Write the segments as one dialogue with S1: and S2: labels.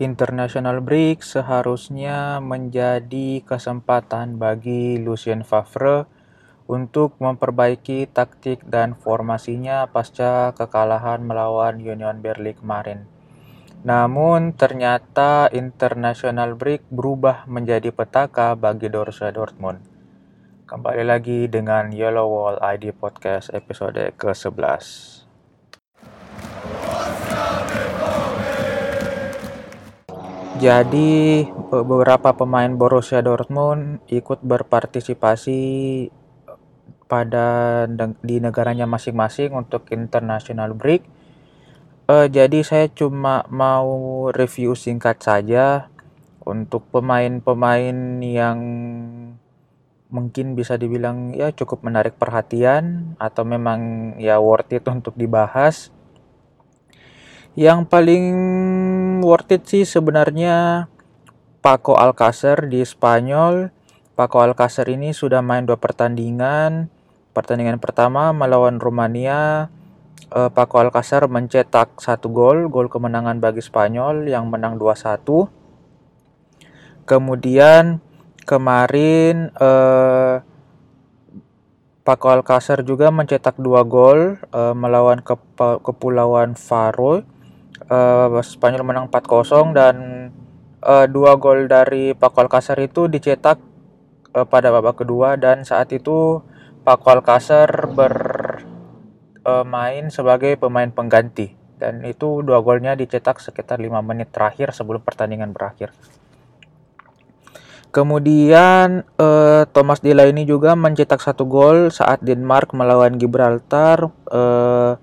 S1: International break seharusnya menjadi kesempatan bagi Lucien Favre untuk memperbaiki taktik dan formasinya pasca kekalahan melawan Union Berlin kemarin. Namun ternyata international break berubah menjadi petaka bagi Borussia Dortmund. Kembali lagi dengan Yellow Wall ID Podcast episode ke-11. Jadi beberapa pemain Borussia Dortmund ikut berpartisipasi pada di negaranya masing-masing untuk international break. Uh, jadi saya cuma mau review singkat saja untuk pemain-pemain yang mungkin bisa dibilang ya cukup menarik perhatian atau memang ya worth it untuk dibahas. Yang paling worth it sih sebenarnya Paco Alcacer di Spanyol. Paco Alcacer ini sudah main dua pertandingan. Pertandingan pertama melawan Rumania, uh, Paco Alcacer mencetak satu gol, gol kemenangan bagi Spanyol yang menang 2-1. Kemudian kemarin uh, Paco Alcacer juga mencetak dua gol uh, melawan Kepulauan Faroe uh, Spanyol menang 4-0 dan uh, dua gol dari Paco Alcacer itu dicetak uh, pada babak kedua dan saat itu Paco Alcacer bermain uh, sebagai pemain pengganti dan itu dua golnya dicetak sekitar 5 menit terakhir sebelum pertandingan berakhir. Kemudian uh, Thomas Delaney juga mencetak satu gol saat Denmark melawan Gibraltar. Uh,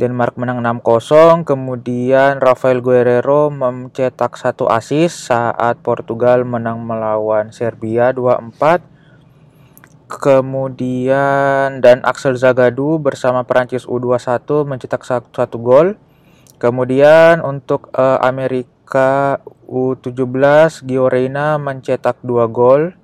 S1: Denmark menang 6-0, kemudian Rafael Guerrero mencetak satu assist saat Portugal menang melawan Serbia 2-4. Kemudian dan Axel Zagadou bersama Perancis U21 mencetak satu, satu gol. Kemudian untuk uh, Amerika U17 Gio Reyna mencetak dua gol.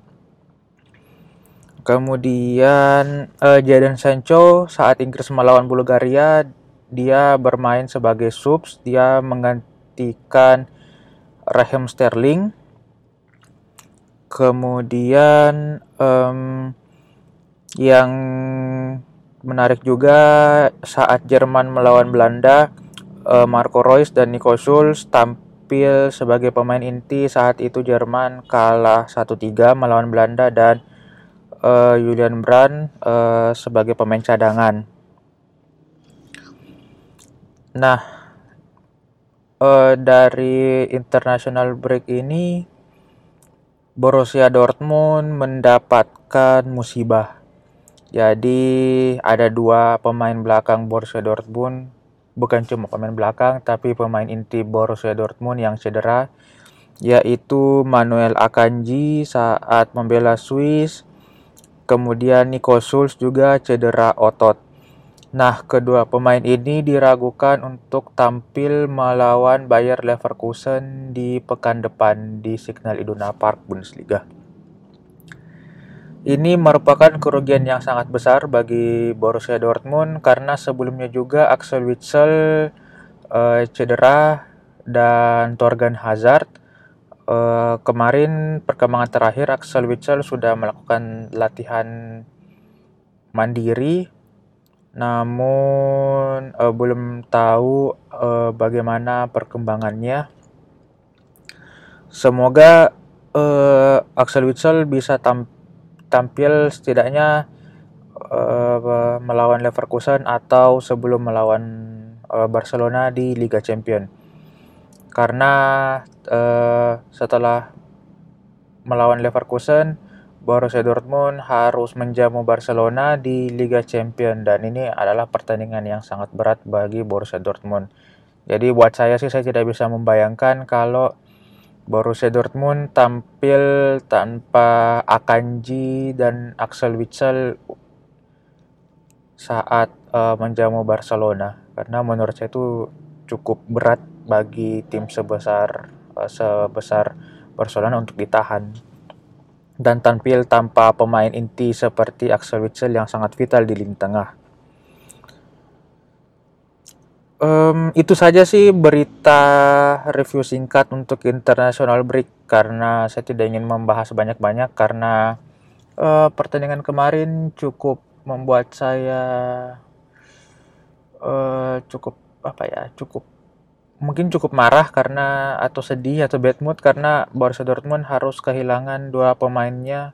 S1: Kemudian uh, Jadon Sancho saat Inggris melawan Bulgaria dia bermain sebagai subs, dia menggantikan Raheem Sterling. Kemudian um, yang menarik juga saat Jerman melawan Belanda, uh, Marco Reus dan Nico Schulz tampil sebagai pemain inti saat itu Jerman kalah 1-3 melawan Belanda dan uh, Julian Brand uh, sebagai pemain cadangan. Nah, uh, dari international break ini Borussia Dortmund mendapatkan musibah. Jadi ada dua pemain belakang Borussia Dortmund, bukan cuma pemain belakang tapi pemain inti Borussia Dortmund yang cedera, yaitu Manuel Akanji saat membela Swiss, kemudian Nico Schulz juga cedera otot. Nah, kedua pemain ini diragukan untuk tampil melawan Bayer Leverkusen di pekan depan di Signal Iduna Park Bundesliga. Ini merupakan kerugian yang sangat besar bagi Borussia Dortmund karena sebelumnya juga Axel Witsel uh, cedera dan Torgan Hazard. Uh, kemarin perkembangan terakhir Axel Witsel sudah melakukan latihan mandiri namun uh, belum tahu uh, bagaimana perkembangannya. Semoga uh, Axel Witsel bisa tam tampil setidaknya uh, melawan Leverkusen atau sebelum melawan uh, Barcelona di Liga Champions. Karena uh, setelah melawan Leverkusen Borussia Dortmund harus menjamu Barcelona di Liga Champions dan ini adalah pertandingan yang sangat berat bagi Borussia Dortmund. Jadi buat saya sih saya tidak bisa membayangkan kalau Borussia Dortmund tampil tanpa Akanji dan Axel Witsel saat uh, menjamu Barcelona karena menurut saya itu cukup berat bagi tim sebesar uh, sebesar Barcelona untuk ditahan dan tampil tanpa pemain inti seperti Axel Witsel yang sangat vital di lini tengah. um, itu saja sih berita review singkat untuk international break karena saya tidak ingin membahas banyak-banyak karena uh, pertandingan kemarin cukup membuat saya uh, cukup apa ya cukup mungkin cukup marah karena atau sedih atau bad mood karena Borussia Dortmund harus kehilangan dua pemainnya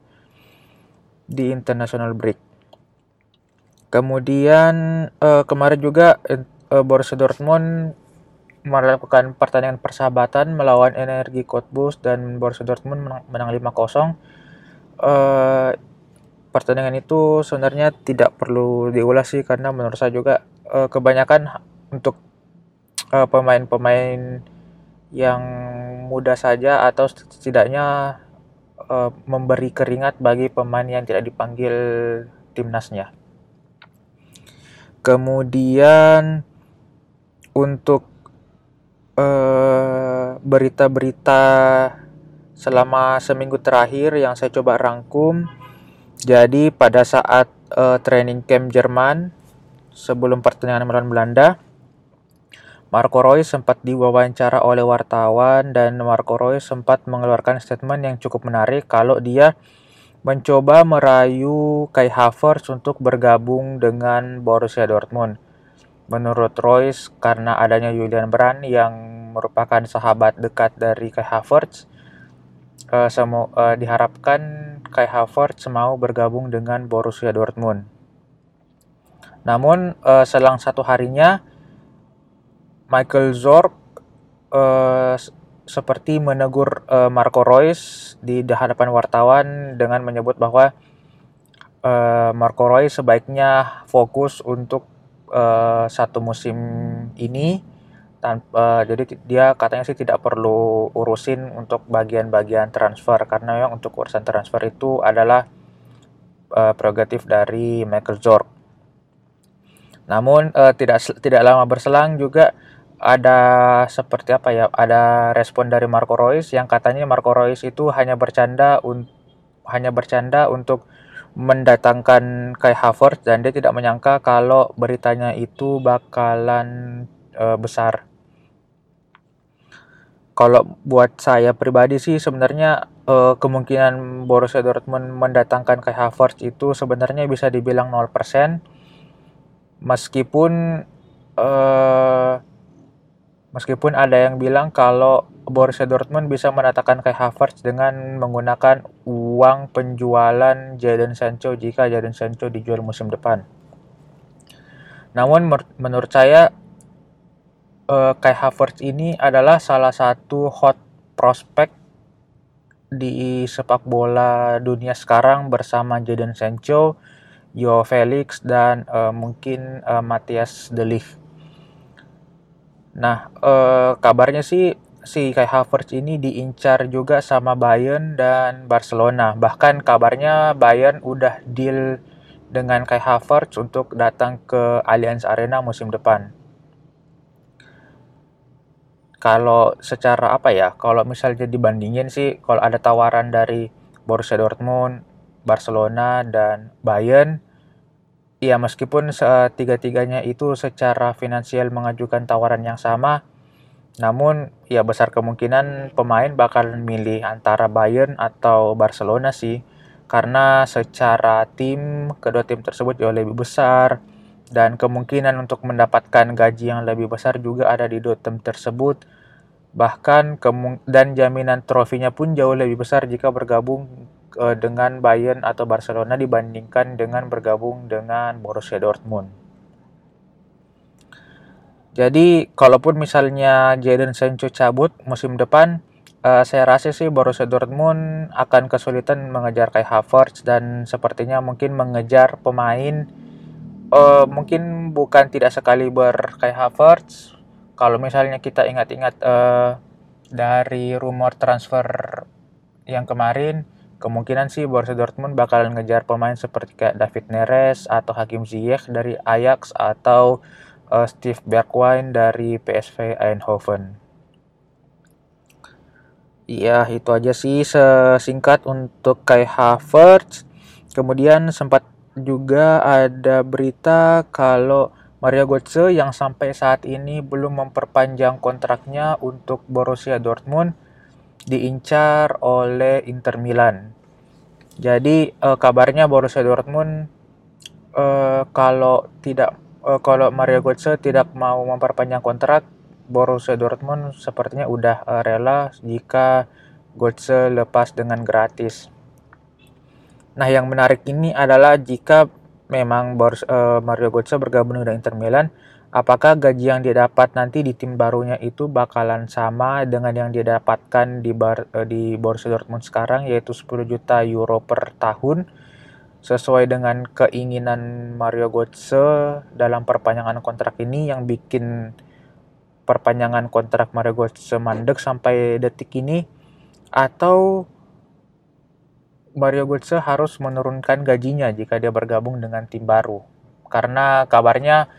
S1: di international break. Kemudian uh, kemarin juga uh, Borussia Dortmund melakukan pertandingan persahabatan melawan Energi Cottbus dan Borussia Dortmund menang, menang 5-0. Uh, pertandingan itu sebenarnya tidak perlu diulas sih karena menurut saya juga uh, kebanyakan untuk pemain pemain-pemain yang muda saja atau setidaknya uh, memberi keringat bagi pemain yang tidak dipanggil timnasnya. Kemudian untuk berita berita-berita selama seminggu terakhir yang saya coba rangkum. Jadi pada saat uh, training camp Jerman sebelum pertandingan melawan Belanda, Marco Reus sempat diwawancara oleh wartawan dan Marco Reus sempat mengeluarkan statement yang cukup menarik kalau dia mencoba merayu Kai Havertz untuk bergabung dengan Borussia Dortmund. Menurut Reus, karena adanya Julian Brand yang merupakan sahabat dekat dari Kai Havertz, uh, semu, uh, diharapkan Kai Havertz mau bergabung dengan Borussia Dortmund. Namun uh, selang satu harinya Michael Zorc uh, seperti menegur uh, Marco Reus di hadapan wartawan dengan menyebut bahwa uh, Marco Reus sebaiknya fokus untuk uh, satu musim ini tanpa uh, jadi dia katanya sih tidak perlu urusin untuk bagian-bagian transfer karena memang untuk urusan transfer itu adalah uh, prerogatif dari Michael Zorc. Namun uh, tidak tidak lama berselang juga ada seperti apa ya ada respon dari Marco Reus yang katanya Marco Reus itu hanya bercanda un, hanya bercanda untuk mendatangkan Kai Havertz dan dia tidak menyangka kalau beritanya itu bakalan uh, besar. Kalau buat saya pribadi sih sebenarnya uh, kemungkinan Borussia Dortmund mendatangkan Kai Havertz itu sebenarnya bisa dibilang 0% meskipun uh, Meskipun ada yang bilang kalau Borussia Dortmund bisa menatakan Kai Havertz dengan menggunakan uang penjualan Jadon Sancho jika Jadon Sancho dijual musim depan. Namun menurut saya uh, Kai Havertz ini adalah salah satu hot prospek di sepak bola dunia sekarang bersama Jadon Sancho, Joao Felix dan uh, mungkin uh, Matthias De Nah, eh, kabarnya sih si Kai Havertz ini diincar juga sama Bayern dan Barcelona. Bahkan kabarnya Bayern udah deal dengan Kai Havertz untuk datang ke Allianz Arena musim depan. Kalau secara apa ya, kalau misalnya dibandingin sih, kalau ada tawaran dari Borussia Dortmund, Barcelona, dan Bayern, Iya, meskipun tiga-tiganya itu secara finansial mengajukan tawaran yang sama, namun ya besar kemungkinan pemain bakal milih antara Bayern atau Barcelona sih. Karena secara tim, kedua tim tersebut jauh lebih besar dan kemungkinan untuk mendapatkan gaji yang lebih besar juga ada di dua tim tersebut. Bahkan dan jaminan trofinya pun jauh lebih besar jika bergabung uh, dengan Bayern atau Barcelona dibandingkan dengan bergabung dengan Borussia Dortmund. Jadi, kalaupun misalnya Jadon Sancho cabut musim depan, uh, saya rasa sih Borussia Dortmund akan kesulitan mengejar Kai Havertz dan sepertinya mungkin mengejar pemain uh, mungkin bukan tidak sekali ber Kai Havertz. Kalau misalnya kita ingat-ingat uh, dari rumor transfer yang kemarin, kemungkinan sih Borussia Dortmund bakalan ngejar pemain seperti kayak David Neres atau Hakim Ziyech dari Ajax atau uh, Steve Bergwijn dari PSV Eindhoven. Iya, itu aja sih sesingkat untuk Kai Havertz. Kemudian sempat juga ada berita kalau Mario Götze yang sampai saat ini belum memperpanjang kontraknya untuk Borussia Dortmund diincar oleh Inter Milan. Jadi uh, kabarnya Borussia Dortmund uh, kalau tidak uh, kalau Mario Götze tidak mau memperpanjang kontrak, Borussia Dortmund sepertinya udah uh, rela jika Götze lepas dengan gratis. Nah, yang menarik ini adalah jika memang Boris, uh, Mario Götze bergabung dengan Inter Milan, apakah gaji yang dia dapat nanti di tim barunya itu bakalan sama dengan yang dia dapatkan di bar, uh, di Borussia Dortmund sekarang yaitu 10 juta euro per tahun sesuai dengan keinginan Mario Götze dalam perpanjangan kontrak ini yang bikin perpanjangan kontrak Mario Götze mandek sampai detik ini atau Mario Götze harus menurunkan gajinya jika dia bergabung dengan tim baru. Karena kabarnya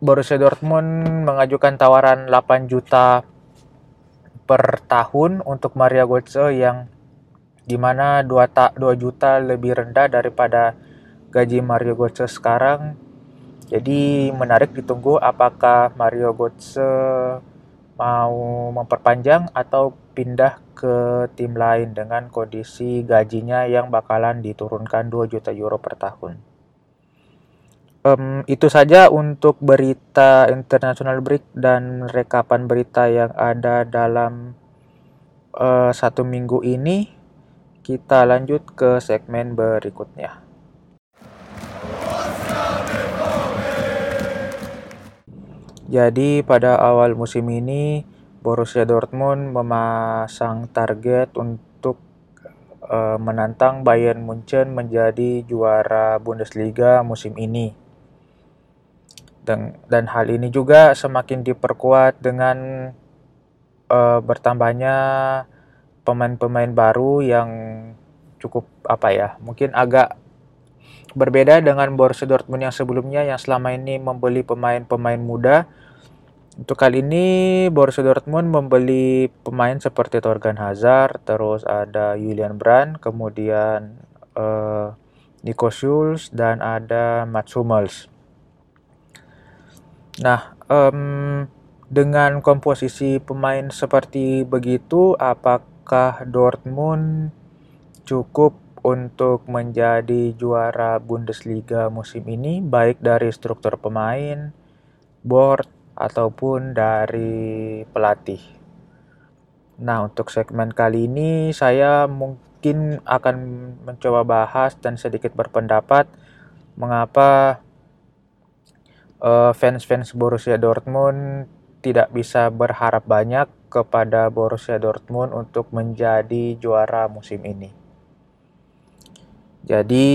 S1: Borussia Dortmund mengajukan tawaran 8 juta per tahun untuk Mario Götze yang di mana 2, ta 2 juta lebih rendah daripada gaji Mario Götze sekarang. Jadi menarik ditunggu apakah Mario Götze mau memperpanjang atau pindah ke tim lain dengan kondisi gajinya yang bakalan diturunkan 2 juta euro per tahun. Um, itu saja untuk berita international break dan rekapan berita yang ada dalam uh, satu minggu ini. Kita lanjut ke segmen berikutnya. Jadi pada awal musim ini Borussia Dortmund memasang target untuk uh, menantang Bayern Munchen menjadi juara Bundesliga musim ini. Dan, hal ini juga semakin diperkuat dengan uh, bertambahnya pemain-pemain baru yang cukup apa ya, mungkin agak berbeda dengan Borussia Dortmund yang sebelumnya yang selama ini membeli pemain-pemain muda untuk kali ini Borussia Dortmund membeli pemain seperti Torgan Hazard, terus ada Julian Brand, kemudian uh, Nico Schulz dan ada Mats Hummels. Nah, um, dengan komposisi pemain seperti begitu, apakah Dortmund cukup untuk menjadi juara Bundesliga musim ini, baik dari struktur pemain, board, ataupun dari pelatih. Nah, untuk segmen kali ini saya mungkin akan mencoba bahas dan sedikit berpendapat mengapa fans-fans Borussia Dortmund tidak bisa berharap banyak kepada Borussia Dortmund untuk menjadi juara musim ini. Jadi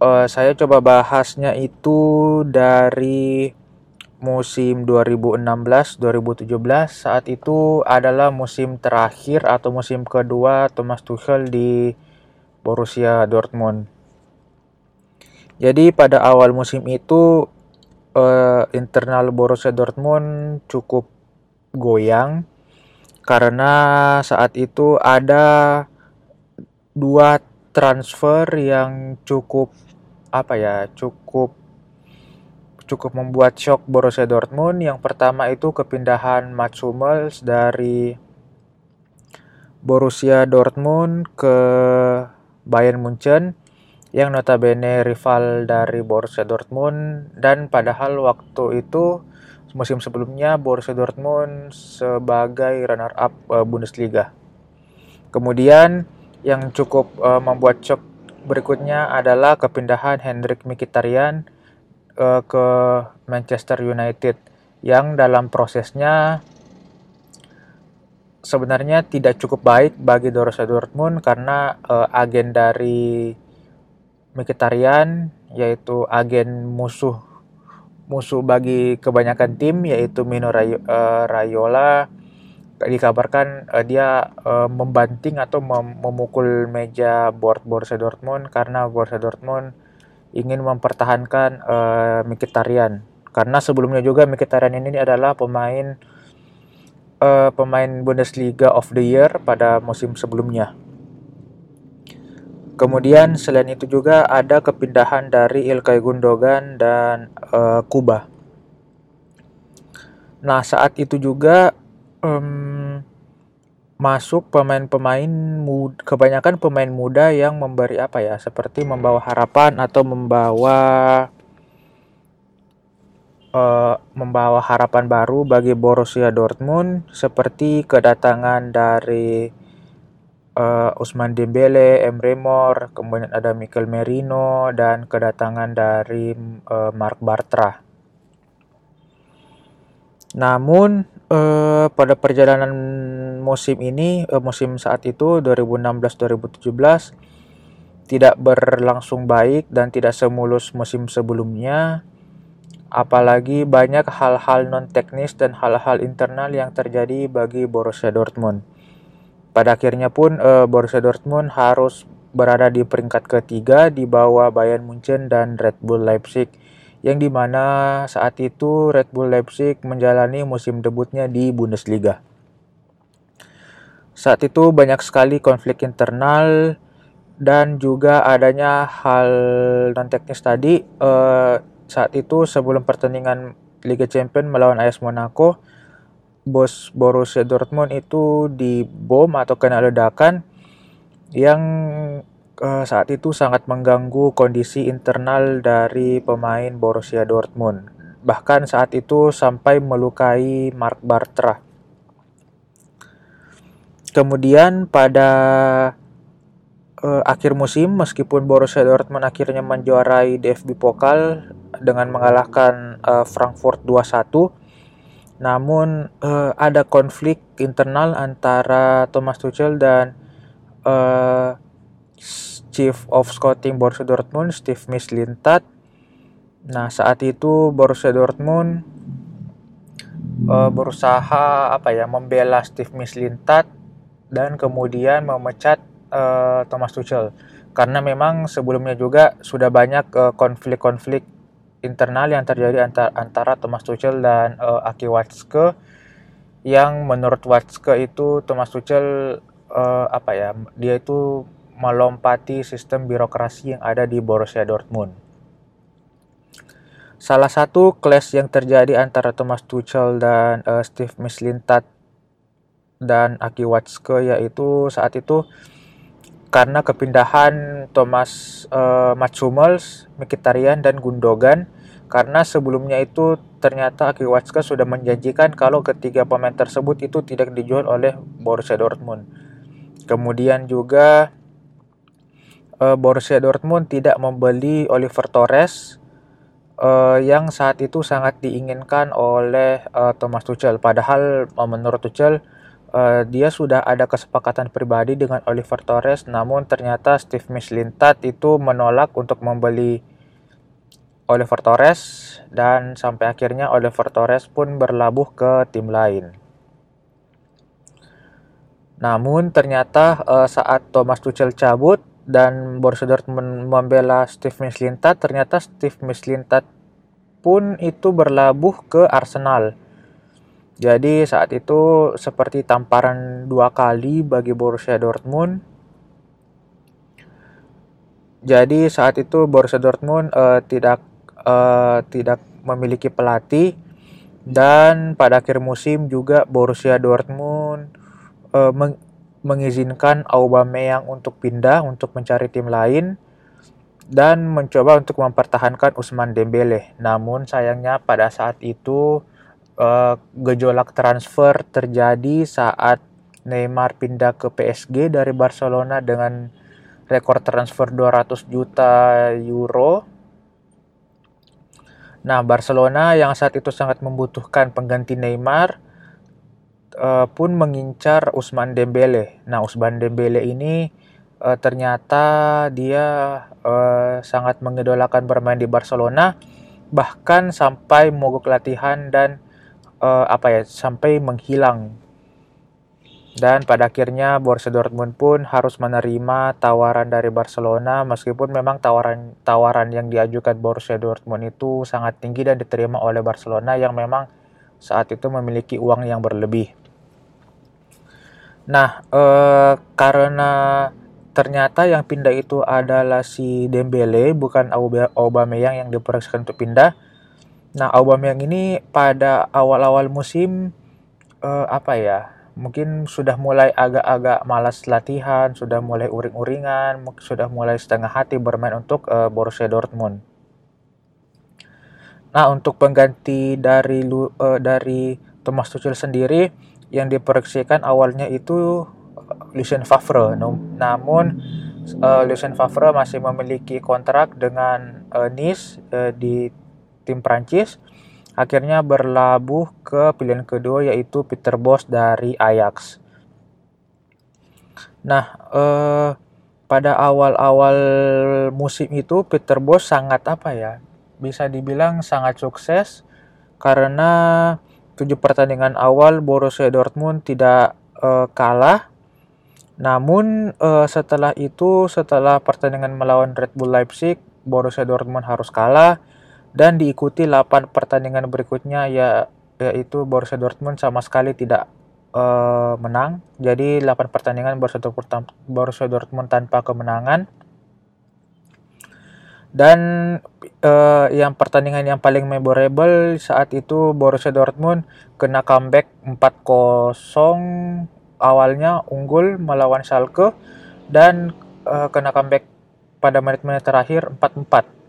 S1: uh, saya coba bahasnya itu dari musim 2016-2017 saat itu adalah musim terakhir atau musim kedua Thomas Tuchel di Borussia Dortmund. Jadi pada awal musim itu uh, internal Borussia Dortmund cukup goyang karena saat itu ada dua transfer yang cukup apa ya cukup cukup membuat shock Borussia Dortmund. Yang pertama itu kepindahan Mats Hummels dari Borussia Dortmund ke Bayern Munchen yang notabene rival dari Borussia Dortmund dan padahal waktu itu musim sebelumnya Borussia Dortmund sebagai runner up uh, Bundesliga. Kemudian yang cukup uh, membuat shock berikutnya adalah kepindahan Hendrik Mkhitaryan uh, ke Manchester United yang dalam prosesnya sebenarnya tidak cukup baik bagi Borussia Dortmund karena uh, agen dari Mkhitaryan yaitu agen musuh musuh bagi kebanyakan tim yaitu Mino uh, Rayola dikabarkan uh, dia uh, membanting atau mem memukul meja board Borussia Dortmund karena Borussia Dortmund ingin mempertahankan uh, Mkhitaryan karena sebelumnya juga Mkhitaryan ini adalah pemain uh, pemain Bundesliga of the Year pada musim sebelumnya. Kemudian selain itu juga ada kepindahan dari Ilkay Gundogan dan uh, Kuba. Nah saat itu juga um, masuk pemain-pemain kebanyakan pemain muda yang memberi apa ya seperti membawa harapan atau membawa uh, membawa harapan baru bagi Borussia Dortmund seperti kedatangan dari uh, Usman Dembele, Emre Mor, kemudian ada Mikel Merino dan kedatangan dari uh, Mark Bartra. Namun uh, pada perjalanan musim ini, uh, musim saat itu 2016-2017 tidak berlangsung baik dan tidak semulus musim sebelumnya. Apalagi banyak hal-hal non teknis dan hal-hal internal yang terjadi bagi Borussia Dortmund. Pada akhirnya pun uh, Borussia Dortmund harus berada di peringkat ketiga di bawah Bayern Munchen dan Red Bull Leipzig yang di mana saat itu Red Bull Leipzig menjalani musim debutnya di Bundesliga. Saat itu banyak sekali konflik internal dan juga adanya hal non teknis tadi uh, saat itu sebelum pertandingan Liga Champions melawan AS Monaco bos Borussia Dortmund itu dibom atau kena ledakan yang uh, saat itu sangat mengganggu kondisi internal dari pemain Borussia Dortmund. Bahkan saat itu sampai melukai Mark Bartra. Kemudian pada uh, akhir musim meskipun Borussia Dortmund akhirnya menjuarai DFB Pokal dengan mengalahkan uh, Frankfurt 2-1 namun uh, ada konflik internal antara Thomas Tuchel dan uh, Chief of Scouting Borussia Dortmund Steve Mislintat. Nah saat itu Borussia Dortmund uh, berusaha apa ya membela Steve Mislintat dan kemudian memecat Thomas Tuchel karena memang sebelumnya juga sudah banyak konflik-konflik internal yang terjadi antara, antara Thomas Tuchel dan uh, Aki Watzke yang menurut Watzke itu Thomas Tuchel uh, apa ya dia itu melompati sistem birokrasi yang ada di Borussia Dortmund. Salah satu clash yang terjadi antara Thomas Tuchel dan uh, Steve Mislintat dan Aki Watzke yaitu saat itu karena kepindahan Thomas uh, Mats Hummels, Mkhitaryan dan Gundogan karena sebelumnya itu ternyata Aki Watzke sudah menjanjikan kalau ketiga pemain tersebut itu tidak dijual oleh Borussia Dortmund. Kemudian juga uh, Borussia Dortmund tidak membeli Oliver Torres uh, yang saat itu sangat diinginkan oleh uh, Thomas Tuchel. Padahal menurut Tuchel uh, dia sudah ada kesepakatan pribadi dengan Oliver Torres, namun ternyata Steve Mislintat itu menolak untuk membeli Oliver Torres dan sampai akhirnya Oliver Torres pun berlabuh ke tim lain. Namun ternyata uh, saat Thomas Tuchel cabut dan Borussia Dortmund membela Steve Mislintat, ternyata Steve Mislintat pun itu berlabuh ke Arsenal jadi saat itu seperti tamparan dua kali bagi Borussia Dortmund. Jadi saat itu Borussia Dortmund uh, tidak uh, tidak memiliki pelatih dan pada akhir musim juga Borussia Dortmund uh, meng mengizinkan Aubameyang untuk pindah untuk mencari tim lain dan mencoba untuk mempertahankan Usman Dembele. Namun sayangnya pada saat itu uh, gejolak transfer terjadi saat Neymar pindah ke PSG dari Barcelona dengan rekor transfer 200 juta euro. Nah, Barcelona yang saat itu sangat membutuhkan pengganti Neymar uh, pun mengincar Usman Dembele. Nah, Usman Dembele ini uh, ternyata dia uh, sangat mengidolakan bermain di Barcelona bahkan sampai mogok latihan dan uh, apa ya sampai menghilang dan pada akhirnya Borussia Dortmund pun harus menerima tawaran dari Barcelona meskipun memang tawaran tawaran yang diajukan Borussia Dortmund itu sangat tinggi dan diterima oleh Barcelona yang memang saat itu memiliki uang yang berlebih. Nah, eh, karena ternyata yang pindah itu adalah si Dembele bukan Aubameyang yang diproyeksikan untuk pindah. Nah, Aubameyang ini pada awal-awal musim uh, apa ya? Mungkin sudah mulai agak-agak malas latihan, sudah mulai uring-uringan, sudah mulai setengah hati bermain untuk uh, Borussia Dortmund. Nah, untuk pengganti dari uh, dari Thomas Tuchel sendiri yang diproyeksikan awalnya itu Lucien Favre. Namun uh, Lucien Favre masih memiliki kontrak dengan uh, Nice uh, di tim Prancis. Akhirnya berlabuh ke pilihan kedua yaitu Peter Bosz dari Ajax. Nah, uh, pada awal-awal musim itu Peter Bosz sangat apa ya? Bisa dibilang sangat sukses karena tujuh pertandingan awal Borussia Dortmund tidak uh, kalah namun uh, setelah itu, setelah pertandingan melawan Red Bull Leipzig, Borussia Dortmund harus kalah dan diikuti 8 pertandingan berikutnya ya yaitu Borussia Dortmund sama sekali tidak uh, menang. Jadi 8 pertandingan Borussia Dortmund, tanpa kemenangan. Dan uh, yang pertandingan yang paling memorable saat itu Borussia Dortmund kena comeback 4-0 awalnya unggul melawan Schalke dan uh, kena comeback pada menit-menit terakhir 4-4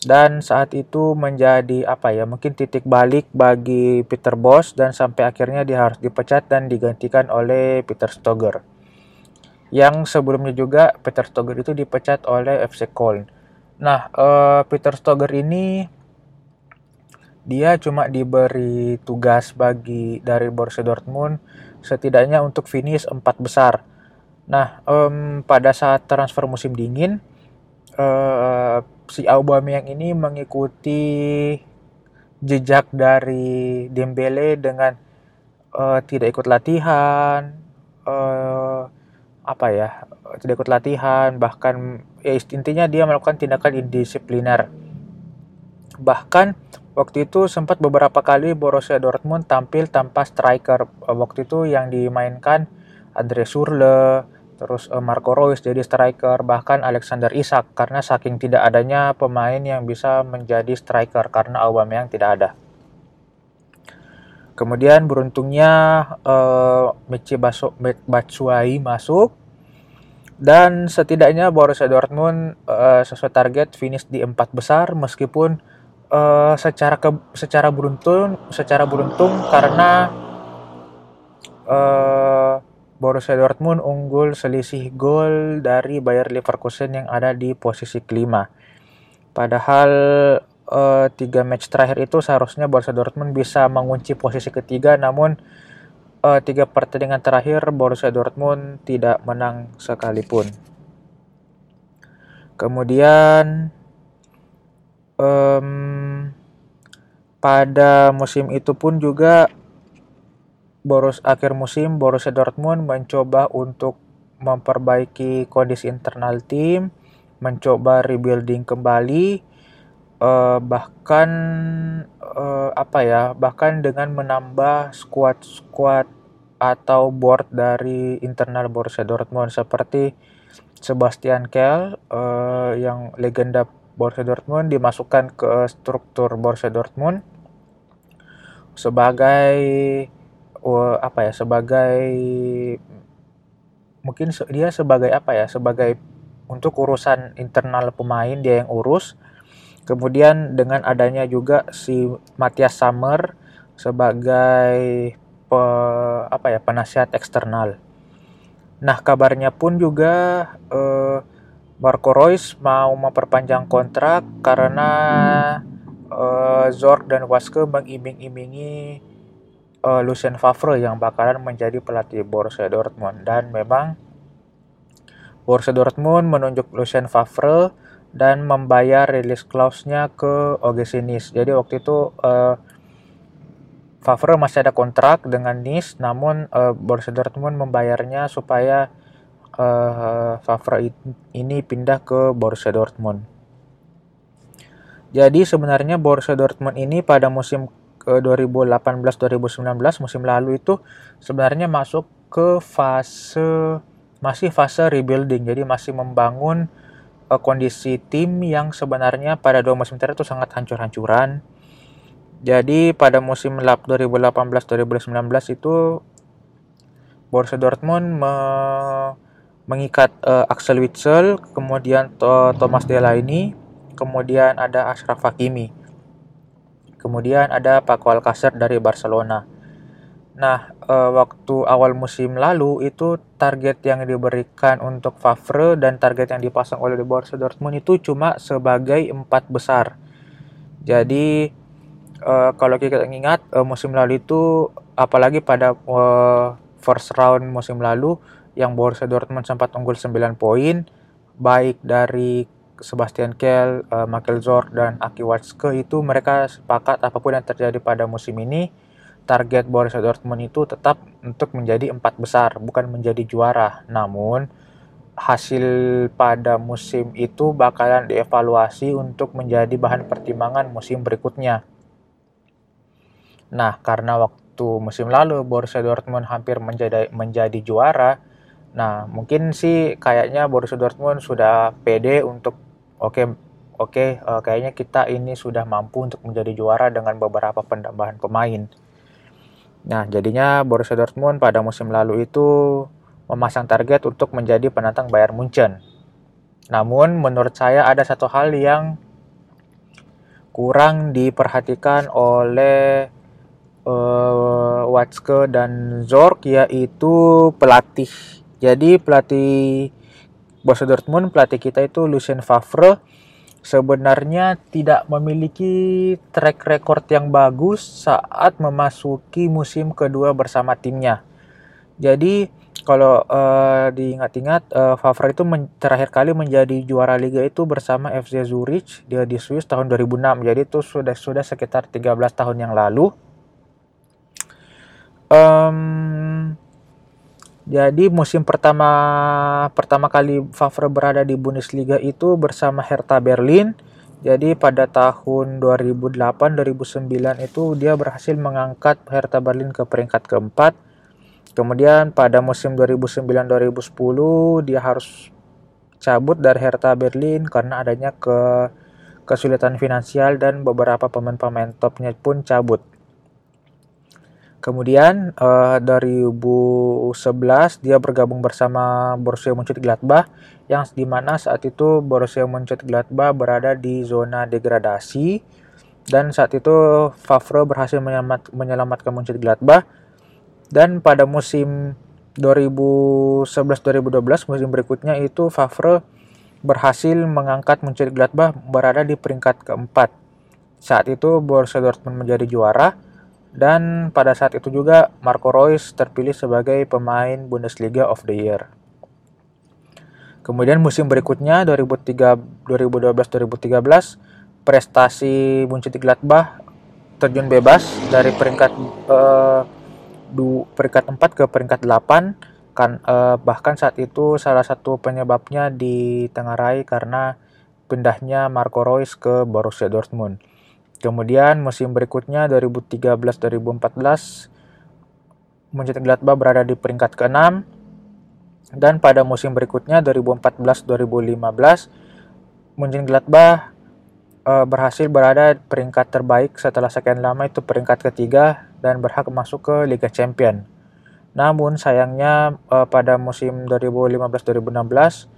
S1: dan saat itu menjadi apa ya mungkin titik balik bagi Peter Bosz dan sampai akhirnya dia harus dipecat dan digantikan oleh Peter Stoger yang sebelumnya juga Peter Stoger itu dipecat oleh FC Köln. Nah uh, Peter Stoger ini dia cuma diberi tugas bagi dari Borussia Dortmund setidaknya untuk finish empat besar. Nah, um, pada saat transfer musim dingin, uh, si Aubameyang ini mengikuti jejak dari Dembele dengan uh, tidak ikut latihan, uh, apa ya, tidak ikut latihan, bahkan ya intinya dia melakukan tindakan indisipliner. Bahkan Waktu itu sempat beberapa kali Borussia Dortmund tampil tanpa striker. Waktu itu yang dimainkan Andre Surle, terus eh, Marco Reus jadi striker, bahkan Alexander Isak karena saking tidak adanya pemain yang bisa menjadi striker karena Aubameyang tidak ada. Kemudian beruntungnya uh, Michi Batshuayi masuk dan setidaknya Borussia Dortmund uh, sesuai target finish di empat besar meskipun uh, secara ke secara beruntung secara beruntung karena uh, Borussia Dortmund unggul selisih gol dari Bayer Leverkusen yang ada di posisi kelima. Padahal uh, tiga match terakhir itu seharusnya Borussia Dortmund bisa mengunci posisi ketiga, namun uh, tiga pertandingan terakhir Borussia Dortmund tidak menang sekalipun. Kemudian um, pada musim itu pun juga Boros akhir musim Borussia Dortmund mencoba untuk memperbaiki kondisi internal tim, mencoba rebuilding kembali, uh, bahkan uh, apa ya, bahkan dengan menambah squad-squad atau board dari internal Borussia Dortmund seperti Sebastian Kehl uh, yang legenda Borussia Dortmund dimasukkan ke struktur Borussia Dortmund sebagai apa ya sebagai mungkin dia sebagai apa ya sebagai untuk urusan internal pemain dia yang urus. Kemudian dengan adanya juga si Matthias Sammer sebagai pe, apa ya penasihat eksternal. Nah kabarnya pun juga uh, Marco Reus mau memperpanjang kontrak karena uh, Zorc dan Waske mengiming-imingi uh, Lucien Favre yang bakalan menjadi pelatih Borussia Dortmund dan memang Borussia Dortmund menunjuk Lucien Favre dan membayar release clause-nya ke OGC Nice. Jadi waktu itu uh, Favre masih ada kontrak dengan Nice, namun uh, Borussia Dortmund membayarnya supaya uh, Favre ini pindah ke Borussia Dortmund. Jadi sebenarnya Borussia Dortmund ini pada musim 2018-2019 musim lalu itu sebenarnya masuk ke fase masih fase rebuilding, jadi masih membangun uh, kondisi tim yang sebenarnya pada dua musim terakhir itu sangat hancur-hancuran. Jadi pada musim lap 2018-2019 itu Borussia Dortmund me mengikat uh, Axel Witsel, kemudian Thomas Delaney, kemudian ada Ashraf Hakimi. Kemudian ada Paco Alcacer dari Barcelona. Nah, e, waktu awal musim lalu itu target yang diberikan untuk Favre dan target yang dipasang oleh Borussia Dortmund itu cuma sebagai empat besar. Jadi e, kalau kita ingat e, musim lalu itu apalagi pada e, first round musim lalu yang Borussia Dortmund sempat unggul 9 poin baik dari Sebastian Kehl, uh, Michael Zorc dan Aki Watzke itu mereka sepakat apa pun yang terjadi pada musim ini target Borussia Dortmund itu tetap untuk menjadi empat besar bukan menjadi juara. Namun hasil pada musim itu bakalan dievaluasi untuk menjadi bahan pertimbangan musim berikutnya. Nah karena waktu musim lalu Borussia Dortmund hampir menjadi menjadi juara nah mungkin sih kayaknya Borussia Dortmund sudah pede untuk oke oke uh, kayaknya kita ini sudah mampu untuk menjadi juara dengan beberapa penambahan pemain. Nah, jadinya Borussia Dortmund pada musim lalu itu memasang target untuk menjadi penantang Bayern Munchen. Namun menurut saya ada satu hal yang kurang diperhatikan oleh uh, Watzke dan Zorc yaitu pelatih. Jadi pelatih Borussia Dortmund pelatih kita itu Lucien Favre sebenarnya tidak memiliki track record yang bagus saat memasuki musim kedua bersama timnya. Jadi kalau uh, diingat-ingat uh, Favre itu terakhir kali menjadi juara liga itu bersama FC Zurich dia di Swiss tahun 2006. Jadi itu sudah sudah sekitar 13 tahun yang lalu. Um, jadi musim pertama pertama kali Favre berada di Bundesliga itu bersama Hertha Berlin. Jadi pada tahun 2008-2009 itu dia berhasil mengangkat Hertha Berlin ke peringkat keempat. Kemudian pada musim 2009-2010 dia harus cabut dari Hertha Berlin karena adanya ke kesulitan finansial dan beberapa pemain-pemain topnya pun cabut. Kemudian uh, dari 2011 dia bergabung bersama Borussia Mönchengladbach yang di mana saat itu Borussia Mönchengladbach berada di zona degradasi. Dan saat itu Favre berhasil menyelamat, menyelamatkan Mönchengladbach. Dan pada musim 2011-2012 musim berikutnya itu Favre berhasil mengangkat Mönchengladbach berada di peringkat keempat. Saat itu Borussia Dortmund menjadi juara dan pada saat itu juga Marco Reus terpilih sebagai pemain Bundesliga of the Year. Kemudian musim berikutnya 2012-2013 prestasi Mönchengladbach terjun bebas dari peringkat uh, du, peringkat 4 ke peringkat 8 kan uh, bahkan saat itu salah satu penyebabnya ditengarai karena pindahnya Marco Reus ke Borussia Dortmund. Kemudian musim berikutnya 2013-2014 Mönchengladbach berada di peringkat ke-6 dan pada musim berikutnya 2014-2015 Mönchengladbach e, berhasil berada di peringkat terbaik setelah sekian lama itu peringkat ketiga dan berhak masuk ke Liga Champion. Namun sayangnya e, pada musim 2015-2016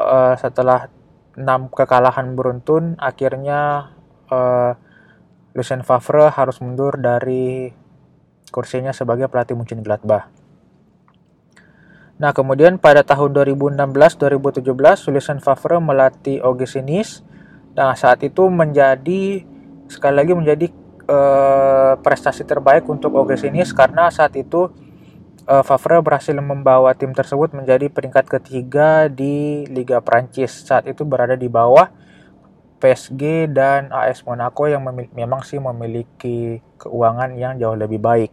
S1: e, setelah 6 kekalahan beruntun akhirnya uh, Lucien Favre harus mundur dari kursinya sebagai pelatih Mönchengladbach. Nah, kemudian pada tahun 2016-2017 Lucien Favre melatih Sinis. Nah, saat itu menjadi sekali lagi menjadi uh, prestasi terbaik untuk Sinis karena saat itu uh, Favre berhasil membawa tim tersebut menjadi peringkat ketiga di Liga Prancis. Saat itu berada di bawah PSG dan AS Monaco yang memang sih memiliki keuangan yang jauh lebih baik.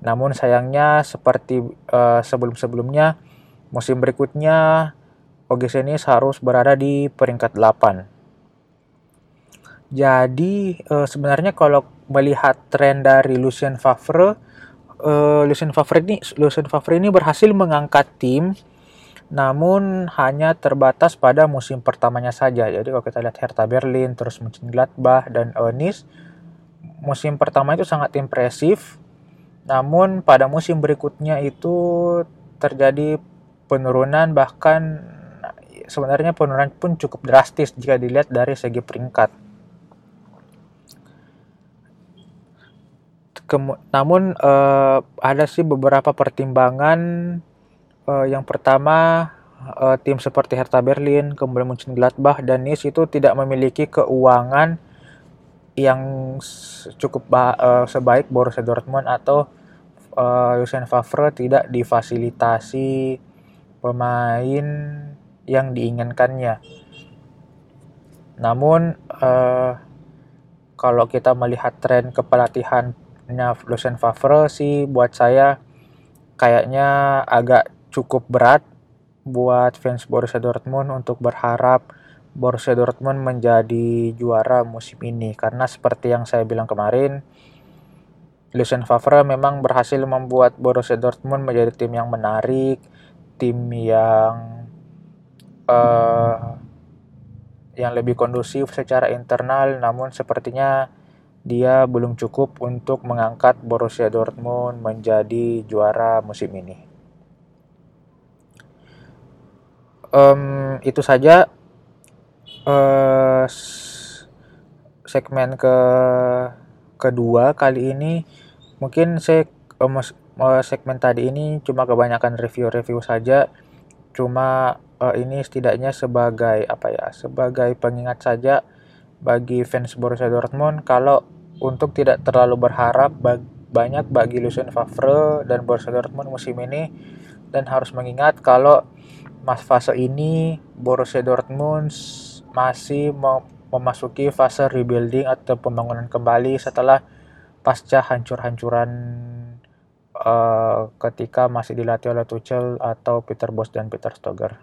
S1: Namun sayangnya seperti uh, sebelum-sebelumnya musim berikutnya Ogesenis harus berada di peringkat 8. Jadi uh, sebenarnya kalau melihat tren dari Lucien Favre uh, Lucien Favre ini Lucien Favre ini berhasil mengangkat tim namun hanya terbatas pada musim pertamanya saja. Jadi kalau kita lihat Hertha Berlin, terus Mönchengladbach dan Nice, musim pertama itu sangat impresif. Namun pada musim berikutnya itu terjadi penurunan bahkan sebenarnya penurunan pun cukup drastis jika dilihat dari segi peringkat. Kemu namun uh, ada sih beberapa pertimbangan. Uh, yang pertama uh, tim seperti Hertha Berlin, kemudian Mönchengladbach dan Nice itu tidak memiliki keuangan yang cukup uh, sebaik Borussia Dortmund atau uh, Lucien Favre tidak difasilitasi pemain yang diinginkannya. Namun uh, kalau kita melihat tren kepelatihan Lucien Favre sih buat saya kayaknya agak cukup berat buat fans Borussia Dortmund untuk berharap Borussia Dortmund menjadi juara musim ini karena seperti yang saya bilang kemarin Lucien Favre memang berhasil membuat Borussia Dortmund menjadi tim yang menarik, tim yang uh, yang lebih kondusif secara internal namun sepertinya dia belum cukup untuk mengangkat Borussia Dortmund menjadi juara musim ini. Um, itu saja uh, segmen ke kedua kali ini. Mungkin saya uh, segmen tadi ini cuma kebanyakan review-review saja. Cuma uh, ini setidaknya sebagai apa ya? Sebagai pengingat saja bagi fans Borussia Dortmund kalau untuk tidak terlalu berharap bag banyak bagi Lucien Favre dan Borussia Dortmund musim ini dan harus mengingat kalau mas fase ini Borussia Dortmund masih memasuki fase rebuilding atau pembangunan kembali setelah pasca hancur-hancuran uh, ketika masih dilatih oleh Tuchel atau Peter Bosz dan Peter Stoger.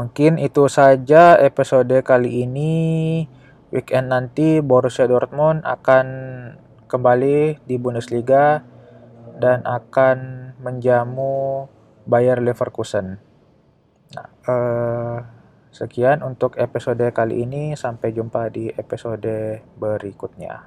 S1: Mungkin itu saja episode kali ini weekend nanti Borussia Dortmund akan kembali di Bundesliga dan akan menjamu Bayer Leverkusen. Nah, eh, sekian untuk episode kali ini. Sampai jumpa di episode berikutnya.